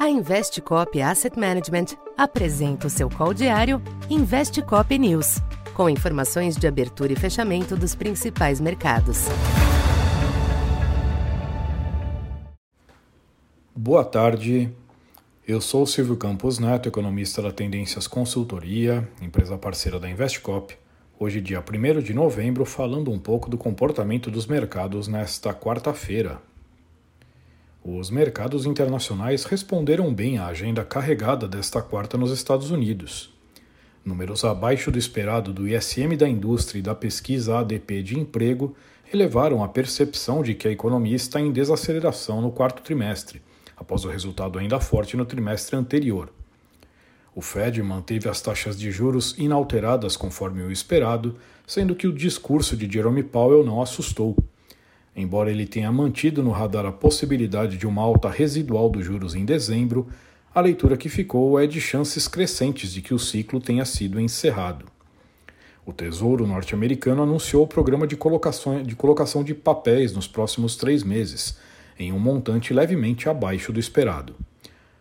A Investcop Asset Management apresenta o seu call diário Investcop News, com informações de abertura e fechamento dos principais mercados. Boa tarde. Eu sou Silvio Campos Neto, economista da Tendências Consultoria, empresa parceira da Investcop. Hoje, dia 1 de novembro, falando um pouco do comportamento dos mercados nesta quarta-feira. Os mercados internacionais responderam bem à agenda carregada desta quarta nos Estados Unidos. Números abaixo do esperado do ISM da indústria e da pesquisa ADP de emprego elevaram a percepção de que a economia está em desaceleração no quarto trimestre, após o resultado ainda forte no trimestre anterior. O Fed manteve as taxas de juros inalteradas conforme o esperado, sendo que o discurso de Jerome Powell não assustou. Embora ele tenha mantido no radar a possibilidade de uma alta residual dos juros em dezembro, a leitura que ficou é de chances crescentes de que o ciclo tenha sido encerrado. O Tesouro norte-americano anunciou o programa de colocação, de colocação de papéis nos próximos três meses, em um montante levemente abaixo do esperado.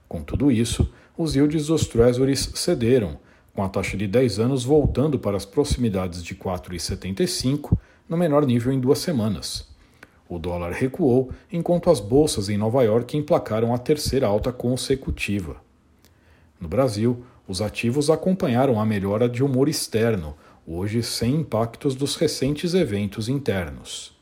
Com tudo isso, os yields dos Treasuries cederam, com a taxa de 10 anos voltando para as proximidades de 4,75, no menor nível em duas semanas. O dólar recuou, enquanto as bolsas em Nova York emplacaram a terceira alta consecutiva. No Brasil, os ativos acompanharam a melhora de humor externo, hoje sem impactos dos recentes eventos internos.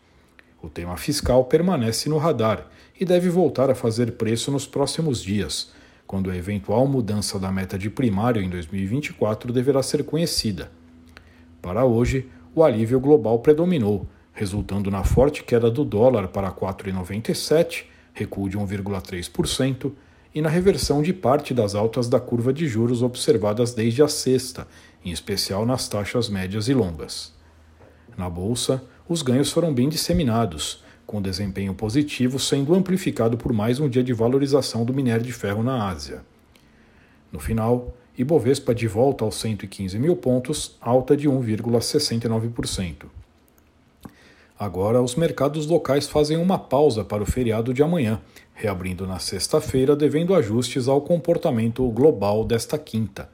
O tema fiscal permanece no radar e deve voltar a fazer preço nos próximos dias, quando a eventual mudança da meta de primário em 2024 deverá ser conhecida. Para hoje, o alívio global predominou resultando na forte queda do dólar para 4,97, recuo de 1,3%, e na reversão de parte das altas da curva de juros observadas desde a sexta, em especial nas taxas médias e longas. Na bolsa, os ganhos foram bem disseminados, com desempenho positivo sendo amplificado por mais um dia de valorização do minério de ferro na Ásia. No final, Ibovespa de volta aos 115 mil pontos, alta de 1,69%. Agora, os mercados locais fazem uma pausa para o feriado de amanhã, reabrindo na sexta-feira, devendo ajustes ao comportamento global desta quinta.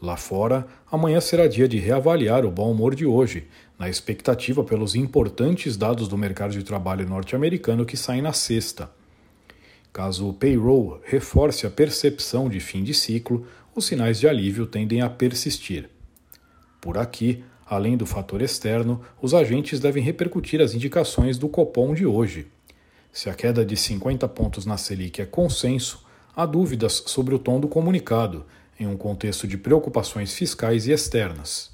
Lá fora, amanhã será dia de reavaliar o bom humor de hoje, na expectativa pelos importantes dados do mercado de trabalho norte-americano que saem na sexta. Caso o payroll reforce a percepção de fim de ciclo, os sinais de alívio tendem a persistir. Por aqui, Além do fator externo, os agentes devem repercutir as indicações do Copom de hoje. Se a queda de 50 pontos na Selic é consenso, há dúvidas sobre o tom do comunicado, em um contexto de preocupações fiscais e externas.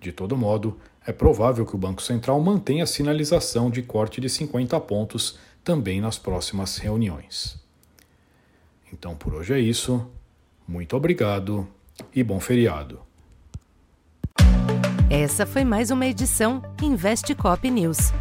De todo modo, é provável que o Banco Central mantenha a sinalização de corte de 50 pontos também nas próximas reuniões. Então por hoje é isso. Muito obrigado e bom feriado. Essa foi mais uma edição Investe Cop News.